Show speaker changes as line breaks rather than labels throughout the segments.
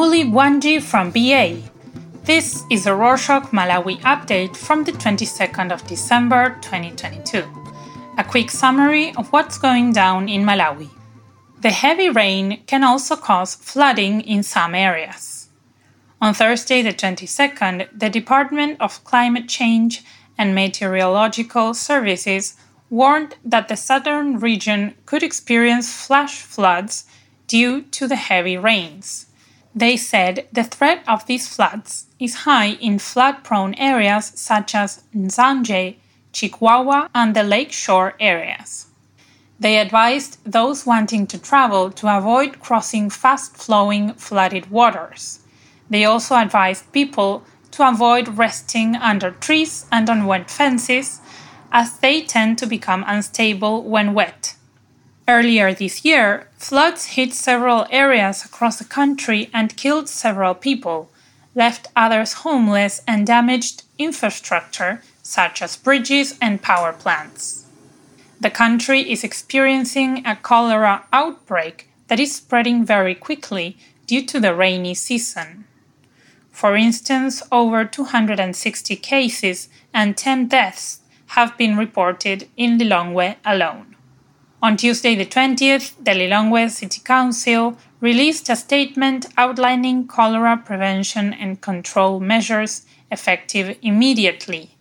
Muli Bwanji from BA. This is a Rorshok Malawi update from the 22nd of December 2022. A quick summary of what's going down in Malawi. The heavy rain can also cause flooding in some areas. On Thursday, the 22nd, the Department of Climate Change and Meteorological Services warned that the southern region could experience flash floods due to the heavy rains. They said the threat of these floods is high in flood prone areas such as Nsanje, Chikwawa, and the lakeshore areas. They advised those wanting to travel to avoid crossing fast flowing flooded waters. They also advised people to avoid resting under trees and on wet fences, as they tend to become unstable when wet. Earlier this year, floods hit several areas across the country and killed several people, left others homeless, and damaged infrastructure such as bridges and power plants. The country is experiencing a cholera outbreak that is spreading very quickly due to the rainy season. For instance, over 260 cases and 10 deaths have been reported in Lilongwe alone. On Tuesday, the 20th, the Lilongwe City Council released a statement outlining cholera prevention and control measures effective immediately.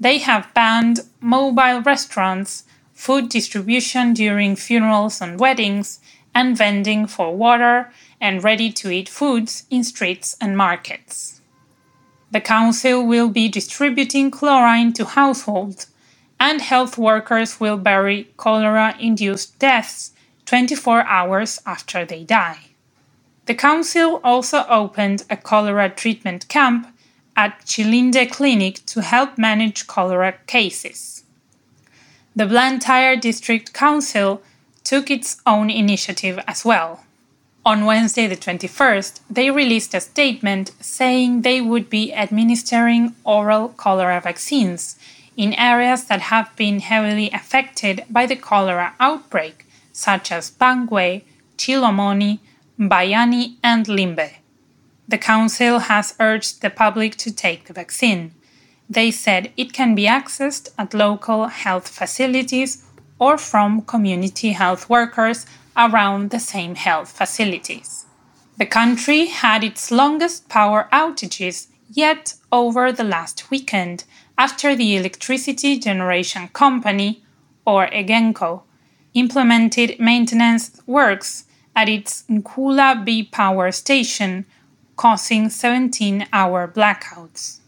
They have banned mobile restaurants, food distribution during funerals and weddings, and vending for water and ready to eat foods in streets and markets. The Council will be distributing chlorine to households and health workers will bury cholera induced deaths 24 hours after they die. The Council also opened a cholera treatment camp at Chilinde Clinic to help manage cholera cases. The Blantyre District Council took its own initiative as well. On Wednesday, the 21st, they released a statement saying they would be administering oral cholera vaccines in areas that have been heavily affected by the cholera outbreak, such as Bangwe, Chilomoni, Bayani, and Limbe. The Council has urged the public to take the vaccine. They said it can be accessed at local health facilities or from community health workers around the same health facilities. The country had its longest power outages yet over the last weekend after the Electricity Generation Company, or EGENCO, implemented maintenance works at its Nkula B power station, causing 17 hour blackouts.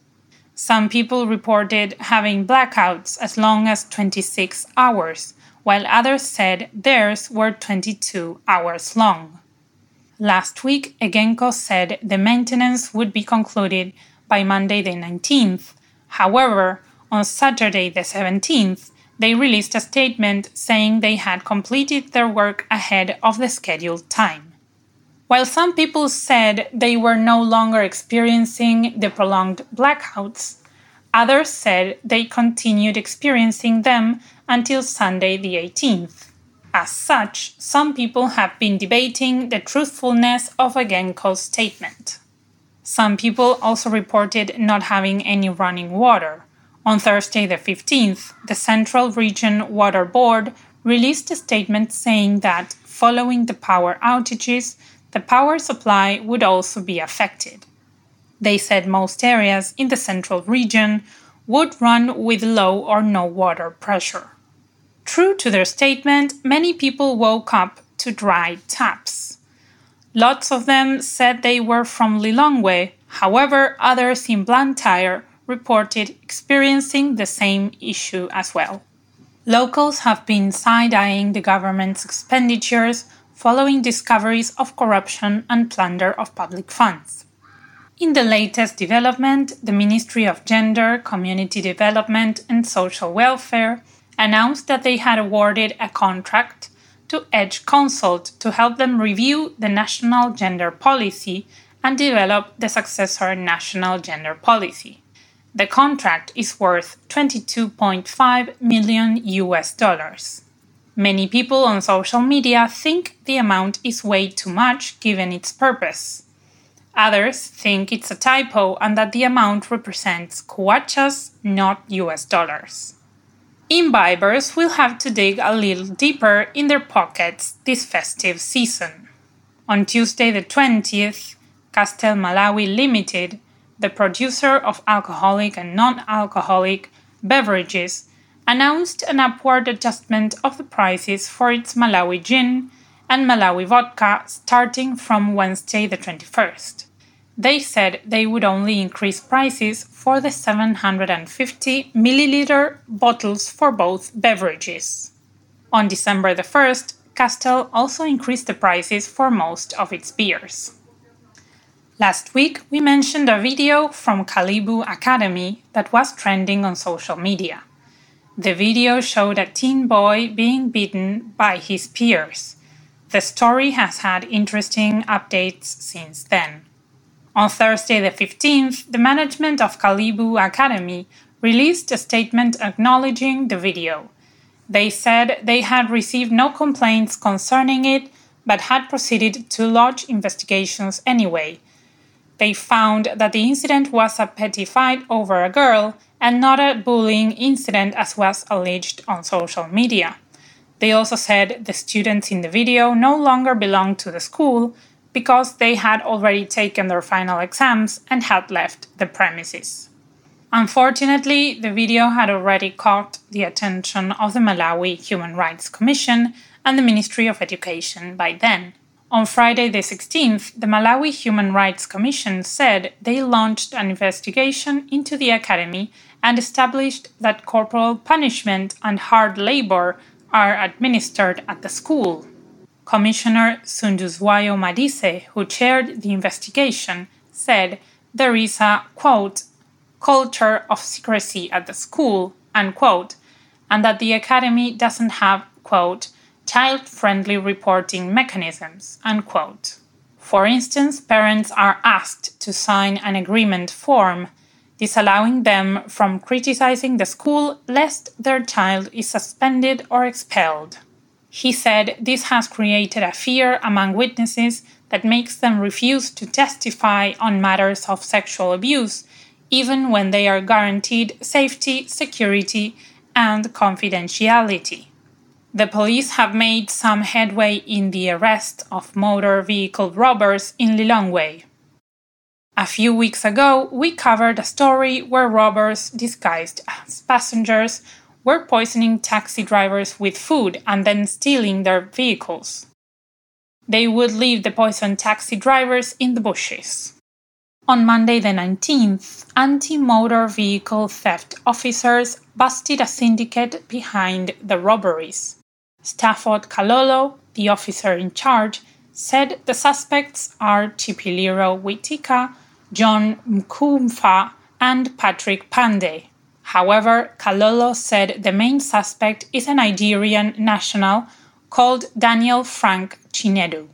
Some people reported having blackouts as long as 26 hours, while others said theirs were 22 hours long. Last week, EGENCO said the maintenance would be concluded by Monday the 19th, However, on Saturday, the 17th, they released a statement saying they had completed their work ahead of the scheduled time. While some people said they were no longer experiencing the prolonged blackouts, others said they continued experiencing them until Sunday, the 18th. As such, some people have been debating the truthfulness of EGENCO's statement. Some people also reported not having any running water. On Thursday, the 15th, the Central Region Water Board released a statement saying that, following the power outages, the power supply would also be affected. They said most areas in the central region would run with low or no water pressure. True to their statement, many people woke up to dry taps. Lots of them said they were from Lilongwe, however, others in Blantyre reported experiencing the same issue as well. Locals have been side eyeing the government's expenditures following discoveries of corruption and plunder of public funds. In the latest development, the Ministry of Gender, Community Development and Social Welfare announced that they had awarded a contract to Edge Consult to help them review the national gender policy and develop the successor national gender policy. The contract is worth 22.5 million US dollars. Many people on social media think the amount is way too much given its purpose. Others think it's a typo and that the amount represents kwachas, not US dollars. Imbibers will have to dig a little deeper in their pockets this festive season. On Tuesday, the 20th, Castel Malawi Limited, the producer of alcoholic and non alcoholic beverages, announced an upward adjustment of the prices for its Malawi gin and Malawi vodka starting from Wednesday, the 21st. They said they would only increase prices for the 750 milliliter bottles for both beverages. On December the 1st, Castel also increased the prices for most of its beers. Last week, we mentioned a video from Kalibu Academy that was trending on social media. The video showed a teen boy being beaten by his peers. The story has had interesting updates since then. On Thursday, the 15th, the management of Kalibu Academy released a statement acknowledging the video. They said they had received no complaints concerning it but had proceeded to lodge investigations anyway they found that the incident was a petty fight over a girl and not a bullying incident as was alleged on social media. They also said the students in the video no longer belonged to the school because they had already taken their final exams and had left the premises. Unfortunately, the video had already caught the attention of the Malawi Human Rights Commission and the Ministry of Education by then. On Friday, the 16th, the Malawi Human Rights Commission said they launched an investigation into the academy and established that corporal punishment and hard labor are administered at the school. Commissioner Sunduzwayo Madise, who chaired the investigation, said there is a quote, culture of secrecy at the school, unquote, and that the academy doesn't have, quote, child friendly reporting mechanisms. Unquote. For instance, parents are asked to sign an agreement form disallowing them from criticizing the school lest their child is suspended or expelled. He said this has created a fear among witnesses that makes them refuse to testify on matters of sexual abuse, even when they are guaranteed safety, security, and confidentiality. The police have made some headway in the arrest of motor vehicle robbers in Lilongwe. A few weeks ago, we covered a story where robbers disguised as passengers were poisoning taxi drivers with food and then stealing their vehicles. They would leave the poisoned taxi drivers in the bushes. On Monday, the 19th, anti motor vehicle theft officers busted a syndicate behind the robberies. Stafford Kalolo, the officer in charge, said the suspects are Chipiliro Witika, John Mkumfa, and Patrick Pandey. However, Kalolo said the main suspect is a Nigerian national called Daniel Frank Chinedu.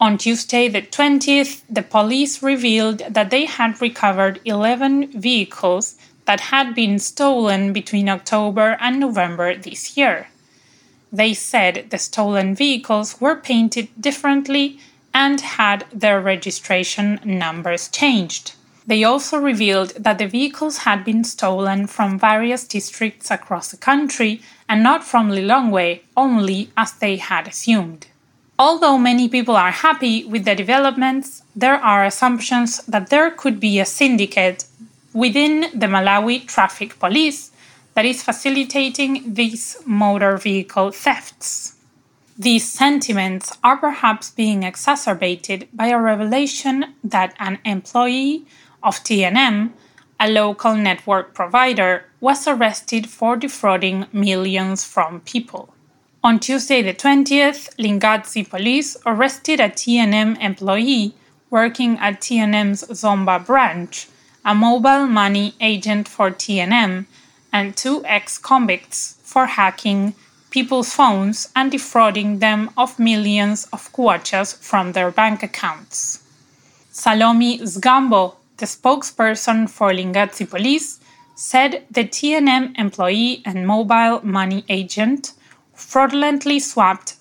On Tuesday, the 20th, the police revealed that they had recovered 11 vehicles that had been stolen between October and November this year. They said the stolen vehicles were painted differently and had their registration numbers changed. They also revealed that the vehicles had been stolen from various districts across the country and not from Lilongwe only as they had assumed. Although many people are happy with the developments, there are assumptions that there could be a syndicate within the Malawi Traffic Police that is facilitating these motor vehicle thefts. These sentiments are perhaps being exacerbated by a revelation that an employee of TNM, a local network provider, was arrested for defrauding millions from people. On Tuesday, the 20th, Lingadzi police arrested a TNM employee working at TNM's Zomba branch, a mobile money agent for TNM and two ex convicts for hacking people's phones and defrauding them of millions of kwachas from their bank accounts. Salomi Zgambo, the spokesperson for Lingadzi police, said the TNM employee and mobile money agent fraudulently swapped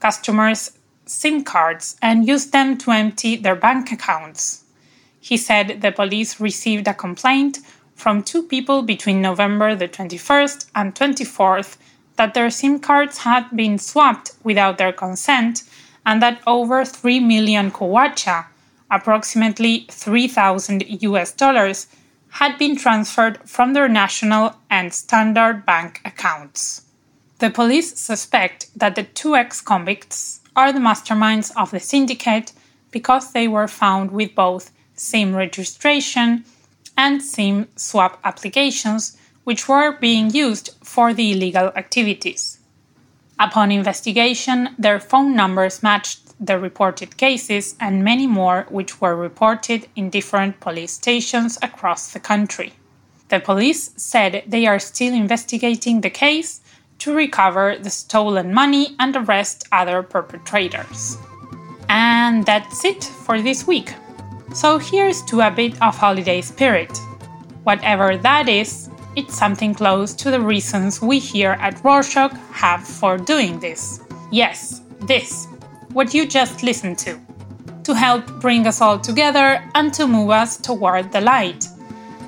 customers' SIM cards and used them to empty their bank accounts. He said the police received a complaint from two people between November the 21st and 24th that their SIM cards had been swapped without their consent and that over 3 million kwacha, approximately 3000 US dollars, had been transferred from their national and standard bank accounts. The police suspect that the two ex convicts are the masterminds of the syndicate because they were found with both SIM registration and SIM swap applications, which were being used for the illegal activities. Upon investigation, their phone numbers matched the reported cases and many more which were reported in different police stations across the country. The police said they are still investigating the case to recover the stolen money and arrest other perpetrators. And that's it for this week. So here's to a bit of holiday spirit. Whatever that is, it's something close to the reasons we here at Rorshok have for doing this. Yes, this, what you just listened to, to help bring us all together and to move us toward the light.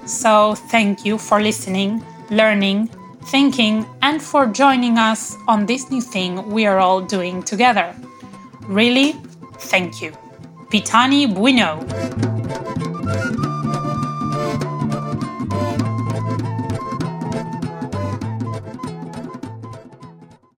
So thank you for listening, learning, thinking, and for joining us on this new thing we are all doing together. Really, thank you. Pitani Bueno.